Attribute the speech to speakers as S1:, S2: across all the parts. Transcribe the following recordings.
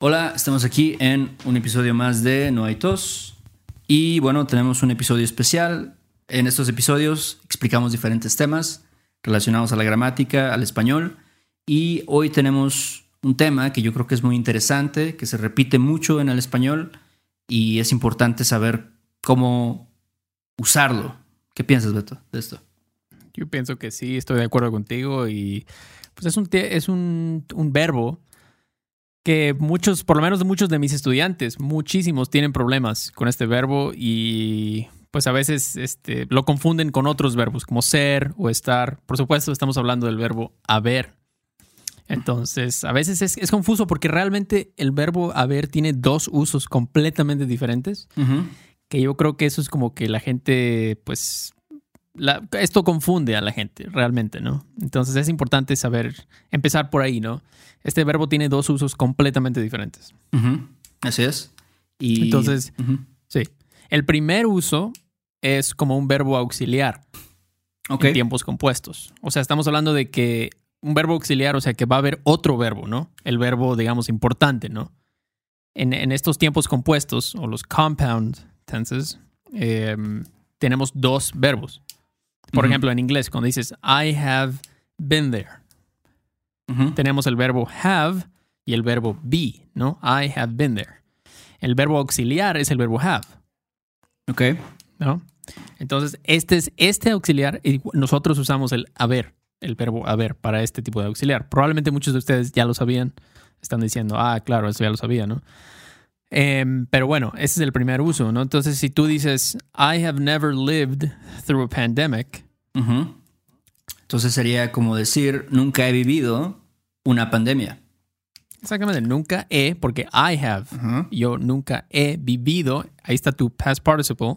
S1: Hola, estamos aquí en un episodio más de No hay tos. Y bueno, tenemos un episodio especial. En estos episodios explicamos diferentes temas relacionados a la gramática, al español. Y hoy tenemos un tema que yo creo que es muy interesante, que se repite mucho en el español y es importante saber cómo usarlo. ¿Qué piensas, Beto, de esto?
S2: Yo pienso que sí, estoy de acuerdo contigo y pues es un, es un, un verbo que muchos, por lo menos muchos de mis estudiantes, muchísimos tienen problemas con este verbo y pues a veces este, lo confunden con otros verbos como ser o estar. Por supuesto, estamos hablando del verbo haber. Entonces, a veces es, es confuso porque realmente el verbo haber tiene dos usos completamente diferentes. Que yo creo que eso es como que la gente, pues, la, esto confunde a la gente realmente, ¿no? Entonces es importante saber, empezar por ahí, ¿no? Este verbo tiene dos usos completamente diferentes.
S1: Así es.
S2: Y... Entonces, sí. El primer uso es como un verbo auxiliar en tiempos compuestos. O sea, estamos hablando de que un verbo auxiliar, o sea, que va a haber otro verbo, ¿no? El verbo, digamos, importante, ¿no? En, estos tiempos compuestos, o los compound tenses, em, tenemos dos verbos. Por ejemplo, en inglés, cuando dices I have been there, tenemos el verbo have y el verbo be, ¿no? I have been there. El verbo auxiliar es el verbo have.
S1: Ok.
S2: ¿No? Entonces, este es este auxiliar y nosotros usamos el haber, el verbo haber para este tipo de auxiliar. Probablemente muchos de ustedes ya lo sabían. Están diciendo, ah, claro, eso ya lo sabía, ¿no? Em, pero bueno, ese es el primer uso, ¿no? Entonces, si tú dices, I have never lived through a pandemic.
S1: Entonces sería como decir, nunca he vivido una pandemia.
S2: Exactamente, nunca he, porque I have. Yo nunca he vivido. Ahí está tu past participle.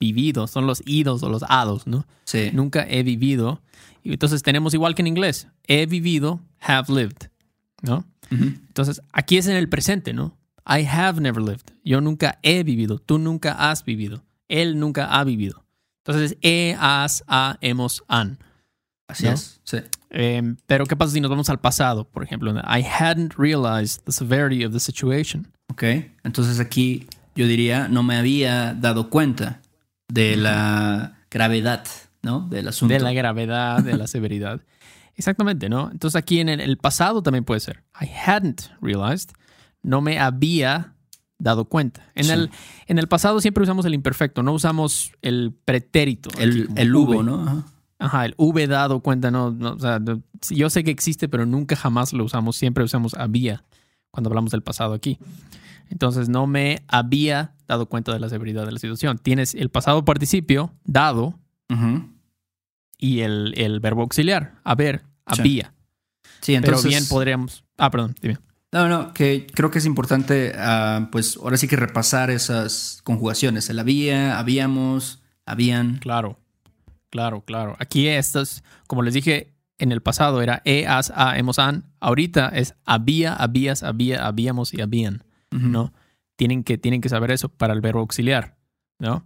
S2: Vivido, son los idos o los hados, ¿no?
S1: Sí.
S2: Nunca he vivido. Y entonces tenemos igual que en inglés. He vivido, have lived, ¿no? Entonces, aquí es en el presente, ¿no? I have never lived. Yo nunca he vivido. Tú nunca has vivido. Él nunca ha vivido. Entonces, he, has, ha, hemos, han.
S1: Así es. Sí.
S2: Em, pero, ¿qué pasa si nos vamos al pasado? Por ejemplo, I hadn't realized the severity of the situation.
S1: Ok. Entonces, aquí yo diría, no me había dado cuenta de la gravedad, ¿no? Del asunto.
S2: De la gravedad, de la severidad. Exactamente, ¿no? Entonces, aquí en el pasado también puede ser. I hadn't realized no me había dado cuenta. En, el, en el pasado siempre usamos el imperfecto, no usamos el pretérito.
S1: El, el hubo, ¿no?
S2: Ajá. el V dado cuenta, no, o sea, yo sé que existe, pero nunca jamás lo usamos, siempre usamos había cuando hablamos del pasado aquí. Entonces no me había dado cuenta de la severidad de la situación. Tienes el pasado participio, dado, y el, verbo auxiliar, haber, había.
S1: Sí, entonces...
S2: Pero bien podríamos... Ah, perdón, dime.
S1: No, no, que creo que es importante, ah, pues ahora sí que repasar esas conjugaciones. El había, habíamos, habían.
S2: Claro, claro, claro. Aquí estas, como les dije en el pasado, era e, as, a, hemos, an. Ahorita es había, habías, había, habíamos y habían, ¿no? Tienen que, tienen que saber eso para el verbo auxiliar, ¿no?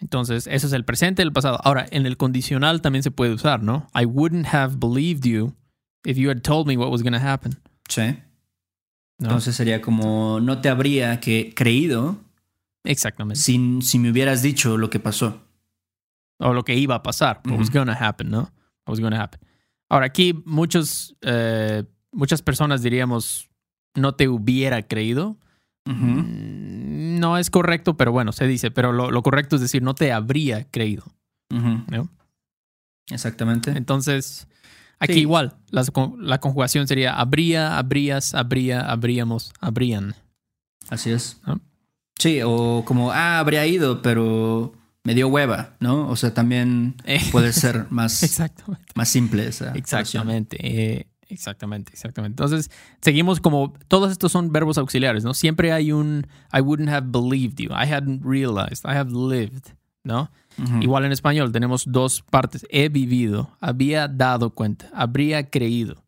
S2: Entonces, eso es el presente el pasado. Ahora, en el condicional también se puede usar, ¿no? I wouldn't have believed you if you had told me what was going to happen.
S1: Sí. Entonces sería como, no te habría que creído.
S2: Exactamente.
S1: Si, si me hubieras dicho lo que pasó.
S2: O lo que iba a pasar. What was to happen, ¿no? What was to happen. Ahora, aquí muchos, eh, muchas personas diríamos, no te hubiera creído. Mm, no es correcto, pero bueno, se dice. Pero lo, correcto es decir, no te habría creído. ¿no?
S1: Exactamente.
S2: Entonces, Aquí igual, la, la, conjugación sería habría, habrías, habría, habríamos, habrían.
S1: Así es. Sí, o como, ah, habría ido, pero me dio hueva, ¿no? O sea, también eh. puede ser más, más simple esa.
S2: Exactamente. Eh, Exactamente, exactamente. Entonces, seguimos como todos estos son verbos auxiliares, ¿no? Siempre hay un I wouldn't have believed you, I hadn't realized, I have lived, ¿no? Igual en español tenemos dos partes, he vivido, había dado cuenta, habría creído.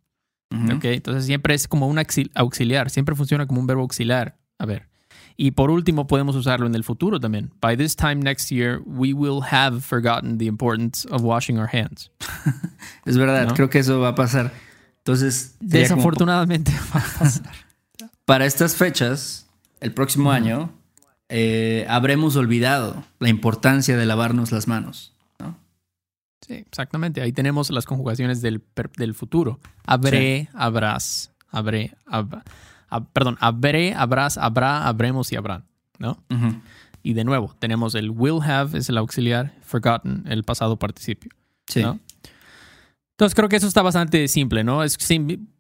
S2: ¿Ok? Entonces siempre es como un auxiliar, siempre funciona como un verbo auxiliar. A ver. Y por último, podemos usarlo en el futuro también. By this time next year, we will have forgotten the importance of washing our hands.
S1: es verdad, creo que eso va a pasar. Entonces,
S2: desafortunadamente va a pasar.
S1: Para estas fechas, el próximo año, eh, habremos olvidado la importancia de lavarnos las manos. ¿no?
S2: Sí, exactamente. Ahí tenemos las conjugaciones del, del futuro. Habré, habrás, habré, perdón, habré, habrás, habrá, habremos y habrán. ¿no? Y de nuevo, tenemos el will have, es el auxiliar, forgotten, el pasado participio. Sí. Entonces creo que eso está bastante simple, ¿no? Es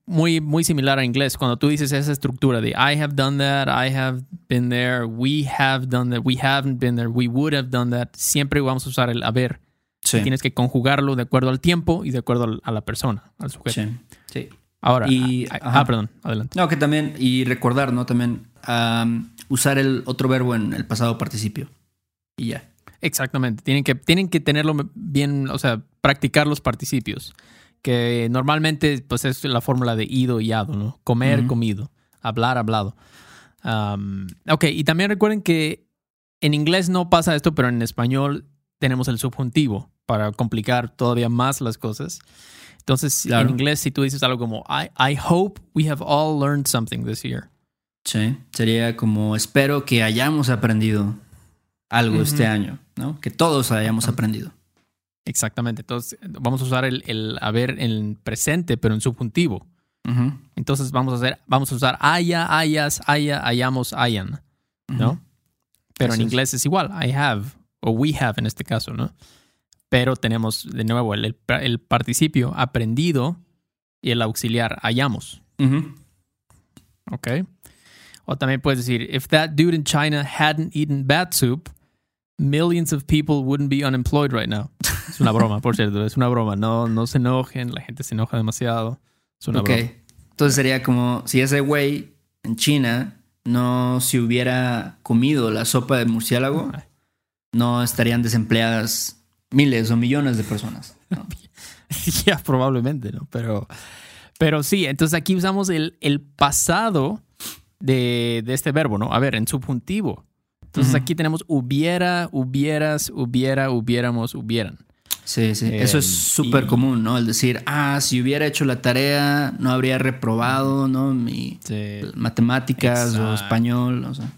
S2: muy, muy similar a inglés. Cuando tú dices esa estructura de I have done that, I have been there, we have done that, we haven't been there, we would have done that, siempre vamos a usar el haber. Sí. tienes que conjugarlo de acuerdo al tiempo y de acuerdo a la persona, al sujeto. Sí. sí. Ahora, y, ah, perdón, adelante.
S1: No, que también, y recordar, ¿no? También usar el otro verbo en el pasado participio. Y ya.
S2: Exactamente. Tienen que, tienen que tenerlo bien, o sea, practicar los participios. Que normalmente, pues es la fórmula de ido y ado, ¿no? Comer, comido. Hablar, hablado. ok, y también recuerden que en inglés no pasa esto, pero en español tenemos el subjuntivo para complicar todavía más las cosas. Entonces, en inglés, si tú dices algo como, I, I hope we have all learned something this year.
S1: Sí, sería como, espero que hayamos aprendido algo este año, ¿no? Que todos hayamos aprendido.
S2: Exactamente. Entonces, vamos a usar el, el haber en presente, pero en subjuntivo. Entonces, vamos a hacer, vamos a usar haya, hayas, haya, hayamos, hayan, ¿no? Pero en inglés es. igual, I have, o we have en este caso, ¿no? Pero tenemos de nuevo el, el, participio aprendido y el auxiliar hayamos. Ok. O también puedes decir, if that dude in China hadn't eaten bat soup, millions of people wouldn't be unemployed right now. Es una broma, por cierto, es una broma. No, no se enojen, la gente se enoja demasiado. Es una broma.
S1: Entonces sería como si ese güey en China no se hubiera comido la sopa de murciélago, no estarían desempleadas miles o millones de personas.
S2: ya, probablemente, ¿no? Pero, pero sí, entonces aquí usamos el, el pasado de, de este verbo, ¿no? A ver, en subjuntivo. Entonces aquí tenemos hubiera, hubieras, hubiera, hubiéramos, hubieran.
S1: Sí, sí. Eso es em, súper común, ¿no? El decir, ah, si hubiera hecho la tarea, no habría reprobado, ¿no? Mi matemáticas o español, o sea.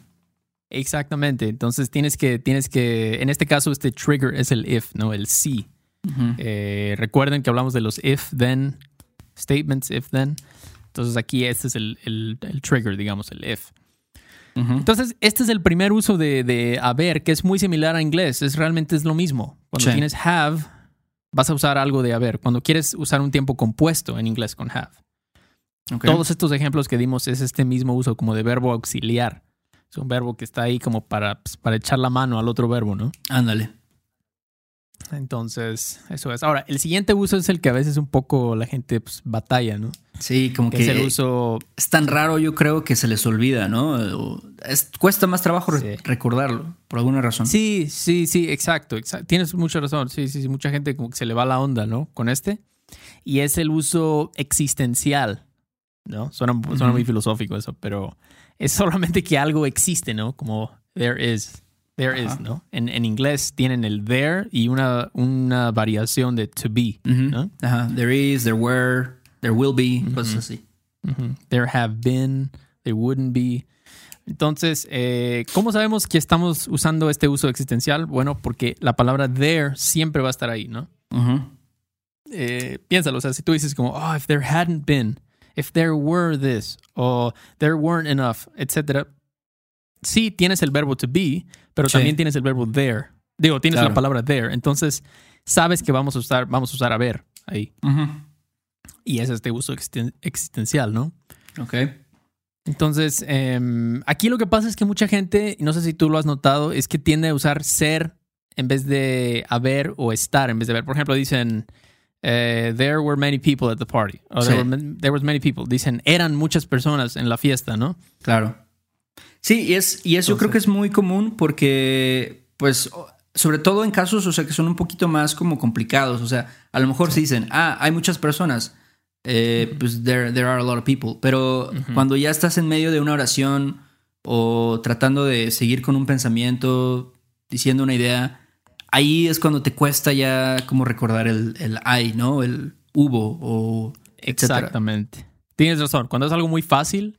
S2: Exactamente. Entonces tienes que, tienes que, en este caso, este trigger es el if, ¿no? El si. Eh, recuerden que hablamos de los if, then statements, if, then. Entonces aquí este es el, el, el trigger, digamos, el if. Entonces, este es el primer uso de, haber, que es muy similar a inglés. Es realmente es lo mismo. Cuando tienes have, vas a usar algo de haber. Cuando quieres usar un tiempo compuesto en inglés con have. Todos estos ejemplos que dimos es este mismo uso como de verbo auxiliar. Es un verbo que está ahí como para, pues, para echar la mano al otro verbo, ¿no?
S1: Ándale.
S2: Entonces, eso es. Ahora, el siguiente uso es el que a veces un poco la gente pues, batalla, ¿no?
S1: Sí, como que, es el uso. Es tan raro, yo creo que se les olvida, ¿no? Es, cuesta más trabajo recordarlo, por alguna razón.
S2: Sí, sí, sí, exacto, Tienes mucha razón. Sí, sí, sí. Mucha gente como que se le va la onda, ¿no? Con este. Y es el uso existencial, ¿no? Suena, suena muy filosófico eso, pero es solamente que algo existe, ¿no? Como there is. There is, ¿no? En, en, inglés tienen el there y una, una variación de to be, ¿no?
S1: Ajá. There is, there were, there will be, cosas así.
S2: There have been, there wouldn't be. Entonces, eh, ¿cómo sabemos que estamos usando este uso existencial? Bueno, porque la palabra there siempre va a estar ahí, ¿no? eh, piénsalo, o sea, si tú dices como, oh, if there hadn't been, if there were this, o there weren't enough, etcétera, sí tienes el verbo to be, pero también tienes el verbo there. Digo, tienes la palabra there. Entonces, sabes que vamos a usar, vamos a usar haber ahí. Y es este uso existencial, ¿no?
S1: Ok.
S2: Entonces, em, aquí lo que pasa es que mucha gente, no sé si tú lo has notado, es que tiende a usar ser en vez de haber o estar en vez de ver. Por ejemplo, dicen, eh, there were many people at the party. O
S1: Sí.
S2: there, were there was many people. Dicen, eran muchas personas en la fiesta, ¿no?
S1: Claro. Sí, y es, y eso yo creo que es muy común porque, pues, sobre todo en casos, o sea, que son un poquito más como complicados. O sea, a lo mejor se dicen, ah, hay muchas personas. eh, Pues there, there are a lot of people. Pero cuando ya estás en medio de una oración o tratando de seguir con un pensamiento, diciendo una idea, ahí es cuando te cuesta ya como recordar el, el hay, ¿no? El hubo o etcétera.
S2: Exactamente. Tienes razón. Cuando es algo muy fácil,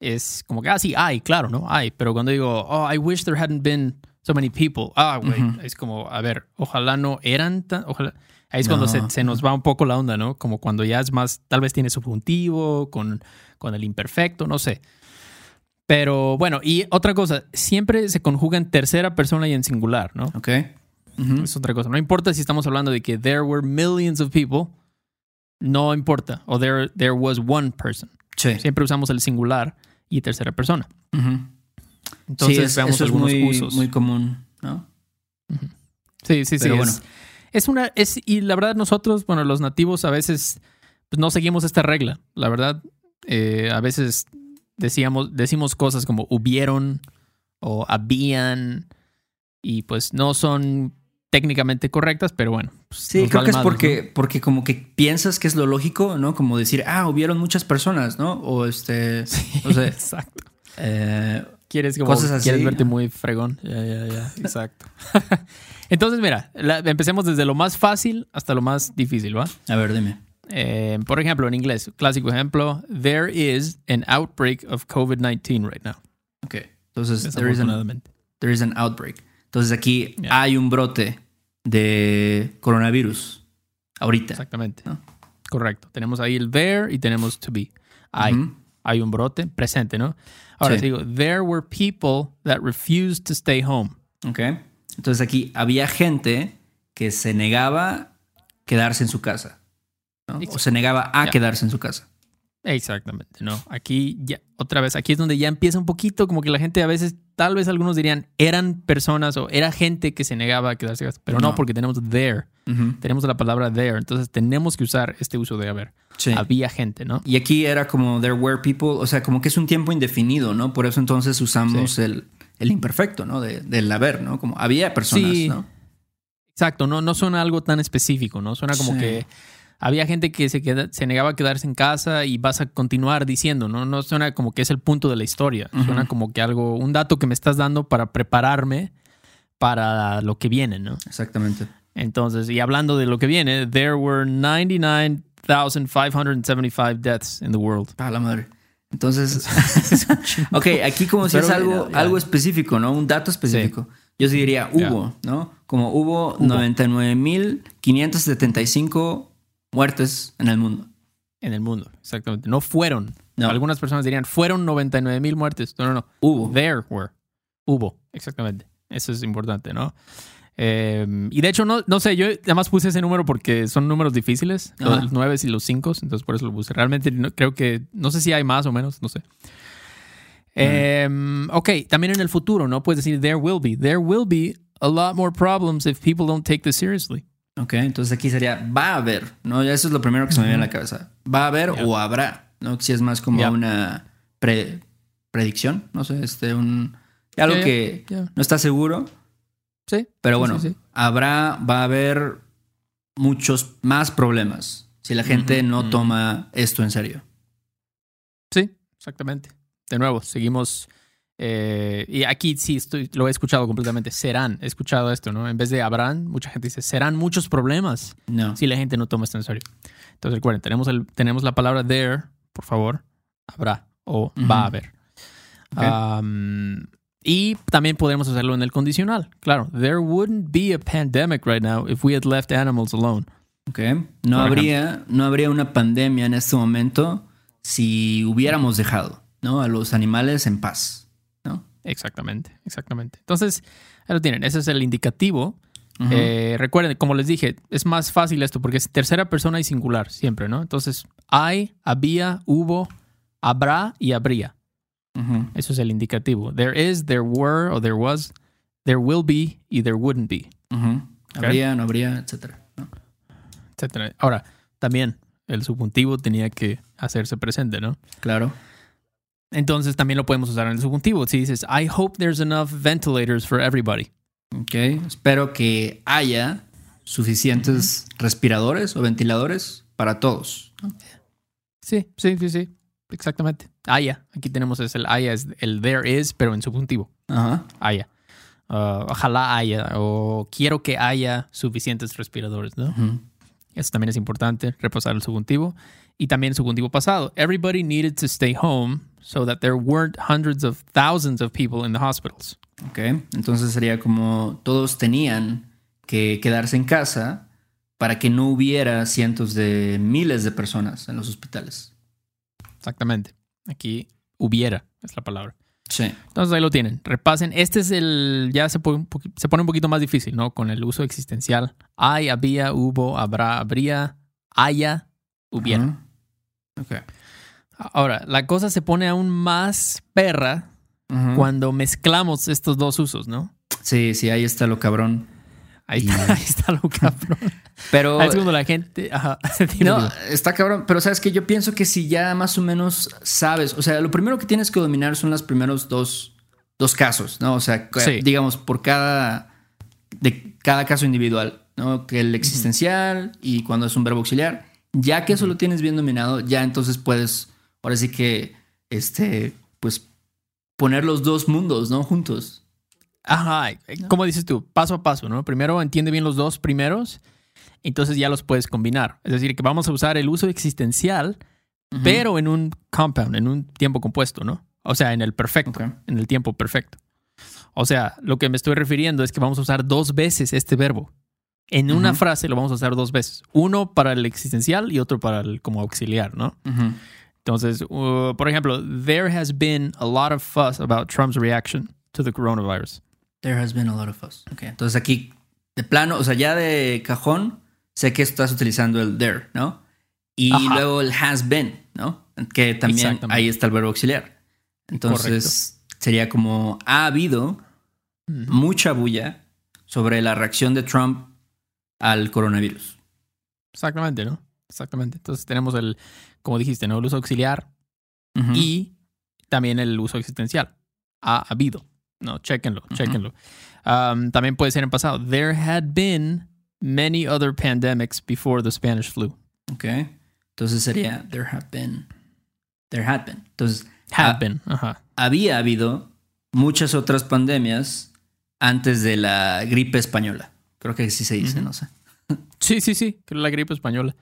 S2: es como que, ah, sí, hay, claro, ¿no? Hay. Pero cuando digo, oh, I wish there hadn't been so many people. Ah, güey. Es como, a ver, ojalá no eran tan. Ojalá. Ahí es cuando se, se nos va un poco la onda, ¿no? Como cuando ya es más, tal vez tiene subjuntivo, con, con el imperfecto, no sé. Pero bueno, y otra cosa, siempre se conjuga en tercera persona y en singular, ¿no?
S1: Ok.
S2: Es otra cosa. No importa si estamos hablando de que there were millions of people, no importa. O there, there was one person.
S1: Sí.
S2: Siempre usamos el singular y tercera persona. Entonces
S1: sí, es,
S2: veamos
S1: eso es
S2: algunos
S1: muy,
S2: usos.
S1: muy común, ¿no?
S2: Sí, sí, sí.
S1: Pero
S2: es,
S1: bueno.
S2: es una, es, y la verdad, nosotros, bueno, los nativos a veces pues, no seguimos esta regla. La verdad, eh, a veces decíamos, decimos cosas como hubieron o habían, y pues no son técnicamente correctas, pero bueno. pues,
S1: Sí, creo
S2: vale
S1: que es
S2: madres,
S1: porque,
S2: ¿no?
S1: porque como que piensas que es lo lógico, ¿no? Como decir, ah, hubieron muchas personas, ¿no? O este, no sé,
S2: Exacto.
S1: eh,
S2: Quieres, como,
S1: Cosas así.
S2: quieres verte muy fregón. Ya, ya, ya. Exacto. Entonces, mira, la- empecemos desde lo más fácil hasta lo más difícil, ¿va?
S1: a ver, dime.
S2: Eh, por ejemplo, en inglés, clásico ejemplo, there is an outbreak of COVID-19 right now.
S1: Ok, entonces, there is, an, there is an outbreak. Entonces aquí
S2: Yeah.
S1: hay un brote de coronavirus ahorita.
S2: Exactamente.
S1: ¿no?
S2: Correcto. Tenemos ahí el there y tenemos to be. Hay. Hay un brote presente, ¿no? Ahora
S1: Sí.
S2: digo, there were people that refused to stay home.
S1: Ok. Entonces aquí había gente que se negaba quedarse en su casa. ¿no? O se negaba a quedarse en su casa.
S2: Exactamente, ¿no? Aquí ya, otra vez, aquí es donde ya empieza un poquito como que la gente a veces, tal vez algunos dirían, eran personas o era gente que se negaba a quedarse casa, pero no,
S1: No.
S2: porque tenemos there, tenemos la palabra there, entonces tenemos que usar este uso de haber.
S1: Sí.
S2: Había gente, ¿no?
S1: Y aquí era como there were people, o sea, como que es un tiempo indefinido, ¿no? Por eso entonces usamos
S2: Sí.
S1: el, el imperfecto, ¿no? De- del haber, ¿no? Como había personas,
S2: Sí.
S1: ¿no?
S2: Exacto, no, no suena algo tan específico, ¿no? Suena como que había gente que se, queda- se negaba a quedarse en casa y vas a continuar diciendo, ¿no? No suena como que es el punto de la historia, suena como que algo, un dato que me estás dando para prepararme para lo que viene, ¿no?
S1: Exactamente.
S2: Entonces, y hablando de lo que viene, there were 99,575 deaths in the world.
S1: Para la madre. Entonces, ok, aquí como si
S2: Pero
S1: es algo,
S2: ya.
S1: algo específico, ¿no? Un dato específico. Yo sí diría hubo, ¿no? Como hubo,
S2: Hubo.
S1: 99.575 muertes en el mundo.
S2: En el mundo, exactamente. No fueron.
S1: No.
S2: Algunas personas dirían, fueron 99 mil muertes. No, no, no.
S1: Hubo.
S2: There were. Hubo, exactamente. Eso es importante, ¿no? Eh, y de hecho, no, no sé, yo además puse ese número porque son números difíciles,
S1: Ajá.
S2: los 9 y los 5, entonces por eso lo puse. Realmente no- creo que, no sé si hay más o menos, no sé. Eh, ok, también en el futuro, ¿no? Puedes decir, there will be. There will be a lot more problems if people don't take this seriously.
S1: Ok, entonces aquí sería va a haber, ¿no? Ya eso es lo primero que se me viene a la cabeza. Va a haber o habrá, ¿no? Si es más como una pre- predicción, no sé, este, un... Algo que no está seguro,
S2: Sí.
S1: pero bueno,
S2: sí, sí.
S1: habrá, va a haber muchos más problemas si la gente no toma esto en serio.
S2: Sí, exactamente. De nuevo, seguimos. Eh, y aquí sí estoy, lo he escuchado completamente. Serán, he escuchado esto, ¿no? En vez de habrán, mucha gente dice serán muchos problemas
S1: No.
S2: si la gente no toma esto en serio. Entonces recuerden, tenemos, el, tenemos la palabra there, por favor, habrá o
S1: Ujú.
S2: va a haber.
S1: Ok.
S2: Um, y también podemos hacerlo en el condicional. Claro, there wouldn't be a pandemic right now if we had left animals alone.
S1: Ok. No habría, no habría una pandemia en este momento si hubiéramos dejado, ¿no? A los animales en paz.
S2: Exactamente, exactamente. Entonces, ahí lo tienen. Ese es el indicativo. Eh, recuerden, como les dije, es más fácil esto porque es tercera persona y singular siempre, ¿no? Entonces, hay, había, hubo, habrá y habría. Eso es el indicativo. There is, there were o there was, there will be y there wouldn't be.
S1: Habría, no habría, etcétera. ¿no?
S2: etcétera. Ahora, también el subjuntivo tenía que hacerse presente, ¿no?
S1: Claro.
S2: Entonces también lo podemos usar en el subjuntivo. Si dices, I hope there's enough ventilators for everybody.
S1: Ok. Espero que haya suficientes respiradores o ventiladores para todos.
S2: Sí, sí, sí, sí. Exactamente. Haya. Aquí tenemos es el haya, es el there is, pero en subjuntivo.
S1: Ajá.
S2: Haya. Uh, ojalá haya o quiero que haya suficientes respiradores, ¿no? Eso también es importante, repasar el subjuntivo. Y también el subjuntivo pasado. Everybody needed to stay home so that there weren't hundreds of thousands of people in the hospitals.
S1: Ok. Entonces sería como todos tenían que quedarse en casa para que no hubiera cientos de miles de personas en los hospitales.
S2: Exactamente. Aquí hubiera es la palabra.
S1: Sí.
S2: Entonces ahí lo tienen. Repasen. Este es el. Ya se pone, se pone un poquito más difícil, ¿no? Con el uso existencial. Hay, había, hubo, habrá, habría, haya, hubiera.
S1: Ajá. Ok.
S2: Ahora, la cosa se pone aún más perra cuando mezclamos estos dos usos, ¿no?
S1: Sí, sí, ahí está lo cabrón.
S2: Ahí
S1: Y-
S2: está, ahí está lo cabrón.
S1: Pero
S2: Ahí es cuando la gente. Ajá.
S1: No, está cabrón. Pero sabes que yo pienso que si ya más o menos sabes, o sea, lo primero que tienes que dominar son los primeros dos, dos casos, ¿no? O sea,
S2: Sí.
S1: digamos, por cada, de cada caso individual, ¿no? Que el existencial y cuando es un verbo auxiliar. Ya que eso lo tienes bien dominado, ya entonces puedes, ahora sí que, este, pues, poner los dos mundos, ¿no? Juntos.
S2: Ajá. ¿Cómo dices tú? Paso a paso, ¿no? Primero entiende bien los dos primeros, entonces ya los puedes combinar. Es decir, que vamos a usar el uso existencial, pero en un compound, en un tiempo compuesto, ¿no? O sea, en el perfecto, en el tiempo perfecto. O sea, lo que me estoy refiriendo es que vamos a usar dos veces este verbo. En una frase lo vamos a usar dos veces. Uno para el existencial y otro para el como auxiliar, ¿no?
S1: Ujú.
S2: Entonces, uh, por ejemplo, there has been a lot of fuss about Trump's reaction to the coronavirus.
S1: There has been a lot of us. Ok, entonces aquí, de plano, o sea, ya de cajón, sé que estás utilizando el there, ¿no? Y
S2: Ajá.
S1: luego el has been, ¿no? Que también ahí está el verbo auxiliar. Entonces, sería como, ha habido mucha bulla sobre la reacción de Trump al coronavirus.
S2: Exactamente, ¿no? Exactamente. Entonces tenemos el, como dijiste, ¿no? El uso auxiliar
S1: Ujú.
S2: y también el uso existencial. Ha habido. No, chéquenlo, chéquenlo. Um, también puede ser en pasado. There had been many other pandemics before the Spanish flu.
S1: Ok. Entonces sería, there have been. There had been. Entonces,
S2: Had
S1: ah,
S2: been. Ajá.
S1: había habido muchas otras pandemias antes de la gripe española. Creo que sí se dice, no sé.
S2: Sí, sí, sí, que es la gripe española.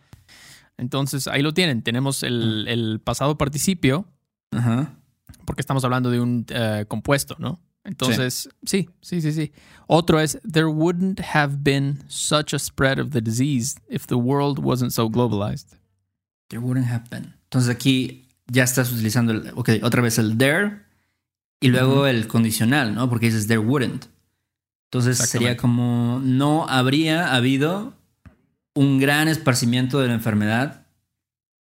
S2: Entonces, ahí lo tienen. Tenemos el, el pasado participio,
S1: Ajá.
S2: porque estamos hablando de un eh, compuesto, ¿no? Entonces, sí, sí, sí, sí. Otro es, there wouldn't have been such a spread of the disease if the world wasn't so globalized.
S1: There wouldn't have been. Entonces aquí ya estás utilizando el, ok, otra vez el there y luego el condicional, ¿no? Porque dices there wouldn't. Entonces sería como no habría habido un gran esparcimiento de la enfermedad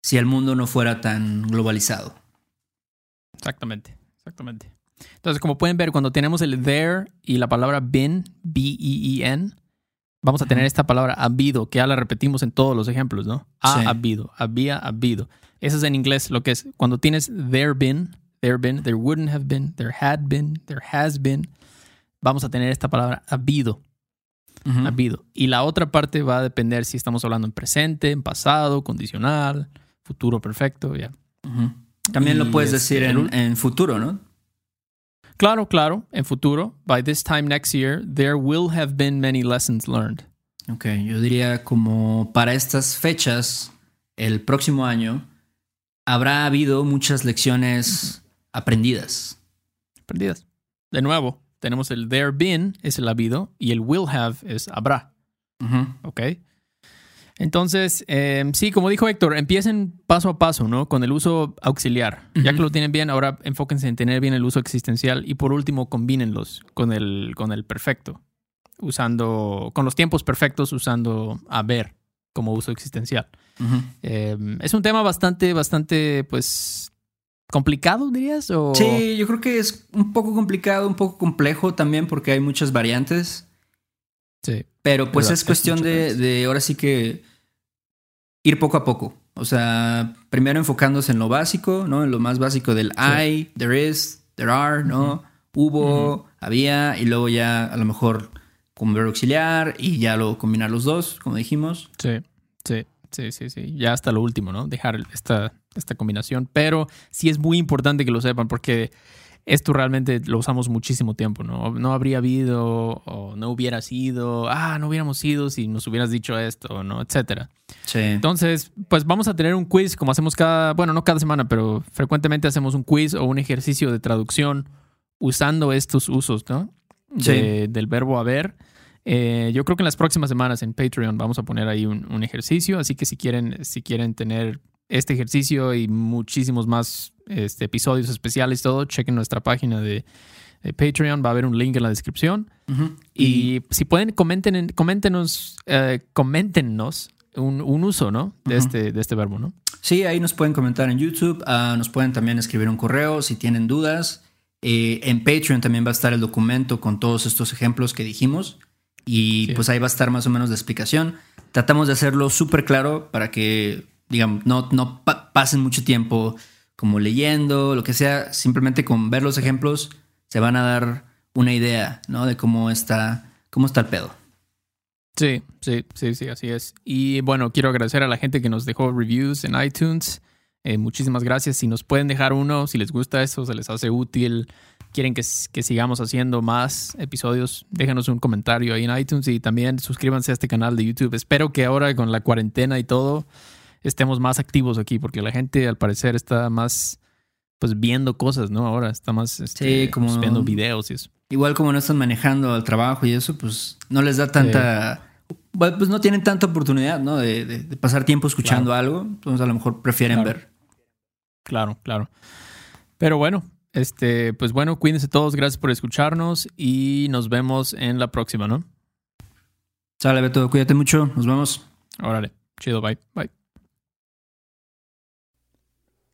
S1: si el mundo no fuera tan globalizado.
S2: Exactamente, exactamente. Entonces, como pueden ver, cuando tenemos el there y la palabra been, B-E-E-N, vamos a tener esta palabra habido, que ya la repetimos en todos los ejemplos, ¿no? Ha
S1: Sí.
S2: habido, había habido. Eso es en inglés lo que es cuando tienes there been, there been, there wouldn't have been, there had been, there has been. Vamos a tener esta palabra habido,
S1: Ujú.
S2: habido. Y la otra parte va a depender si estamos hablando en presente, en pasado, condicional, futuro perfecto, ya.
S1: Ujú. También lo
S2: Y
S1: puedes
S2: este,
S1: decir
S2: el
S1: en, en futuro, ¿no?
S2: Claro, claro, en futuro, by this time next year, there will have been many lessons learned.
S1: Ok, yo diría como para estas fechas, el próximo año, habrá habido muchas lecciones aprendidas.
S2: Aprendidas. De nuevo, tenemos el there been, es el habido, y el will have es habrá.
S1: Ujú.
S2: ¿Ok? Entonces, eh, sí, como dijo Héctor, empiecen paso a paso, ¿no? Con el uso auxiliar. Ya que lo tienen bien, ahora enfóquense en tener bien el uso existencial y por último, combínenlos con el, con el perfecto, usando, con los tiempos perfectos, usando haber como uso existencial. Eh, es un tema bastante, bastante, pues, complicado, dirías. O...
S1: Sí, yo creo que es un poco complicado, un poco complejo también porque hay muchas variantes.
S2: Sí.
S1: Pero pues es
S2: es
S1: cuestión de, ahora sí que ir poco a poco. O sea, primero enfocándose en lo básico, ¿no? En lo más básico del I, there is, there are, ¿no? Hubo, había, y luego ya a lo mejor con verbo auxiliar y ya luego combinar los dos, como dijimos.
S2: Sí, sí, sí, sí, sí. Ya hasta lo último, ¿no? Dejar esta, esta combinación. Pero sí es muy importante que lo sepan porque esto realmente lo usamos muchísimo tiempo, ¿no? No habría habido o no hubiera sido, ah, no hubiéramos sido si nos hubieras dicho esto, ¿no? Etcétera.
S1: Sí.
S2: Entonces, pues vamos a tener un quiz como hacemos cada, bueno, no cada semana, pero frecuentemente hacemos un quiz o un ejercicio de traducción usando estos usos, ¿no? De- Del verbo haber. Eh, yo creo que en las próximas semanas en Patreon vamos a poner ahí un, un ejercicio, así que si quieren, si quieren tener este ejercicio y muchísimos más este, episodios especiales, todo, chequen nuestra página de, de Patreon, va a haber un link en la descripción. Y si pueden, comenten, en- coméntenos, eh, coméntenos un, un uso, ¿no? De, este, de este verbo, ¿no?
S1: Sí, ahí nos pueden comentar en YouTube, ah, nos pueden también escribir un correo si tienen dudas. Eh, en Patreon también va a estar el documento con todos estos ejemplos que dijimos y
S2: Sí.
S1: pues ahí va a estar más o menos la explicación. Tratamos de hacerlo súper claro para que, digamos, no, no pa- pasen mucho tiempo como leyendo, lo que sea, simplemente con ver los ejemplos se van a dar una idea, ¿no? De cómo está, cómo está el pedo.
S2: Sí, sí, sí, sí, así es. Y bueno, quiero agradecer a la gente que nos dejó reviews en iTunes. Eh, muchísimas gracias. Si nos pueden dejar uno, si les gusta eso, se les hace útil, quieren que, que sigamos haciendo más episodios, déjanos un comentario ahí en iTunes y también suscríbanse a este canal de YouTube. Espero que ahora con la cuarentena y todo estemos más activos aquí, porque la gente al parecer está más pues viendo cosas, ¿no? Ahora está más este,
S1: Sí, como-
S2: pues, viendo videos y eso.
S1: Igual como no están manejando al trabajo y eso, pues no les da tanta... Pues no tienen tanta oportunidad, ¿no? De, de- de pasar tiempo escuchando algo. Entonces a lo mejor prefieren
S2: Claro.
S1: ver.
S2: Claro, claro. Pero bueno, este, pues bueno, cuídense todos, gracias por escucharnos y nos vemos en la próxima, ¿no?
S1: Sale, Beto, cuídate mucho. Nos vemos.
S2: Órale, chido, bye, bye.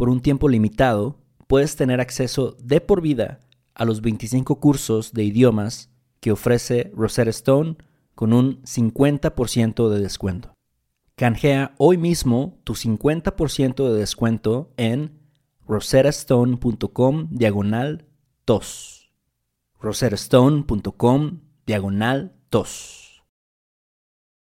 S3: Por un tiempo limitado, puedes tener acceso de por vida a los 25 cursos de idiomas que ofrece Rosetta Stone con un 50% de descuento. Canjea hoy mismo tu 50% de descuento en rosettastone.com diagonal tos. rosettastone.com diagonal tos.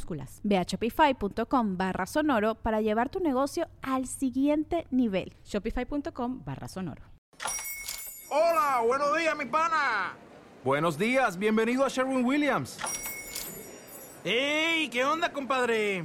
S4: minúsculas.
S5: Ve a shopify.com barra sonoro para llevar tu negocio al siguiente nivel.
S4: Shopify.com barra sonoro.
S6: Hola, buenos días, mi pana.
S7: Buenos días, bienvenido a Sherwin Williams.
S6: ¡Ey! ¿Qué onda, compadre?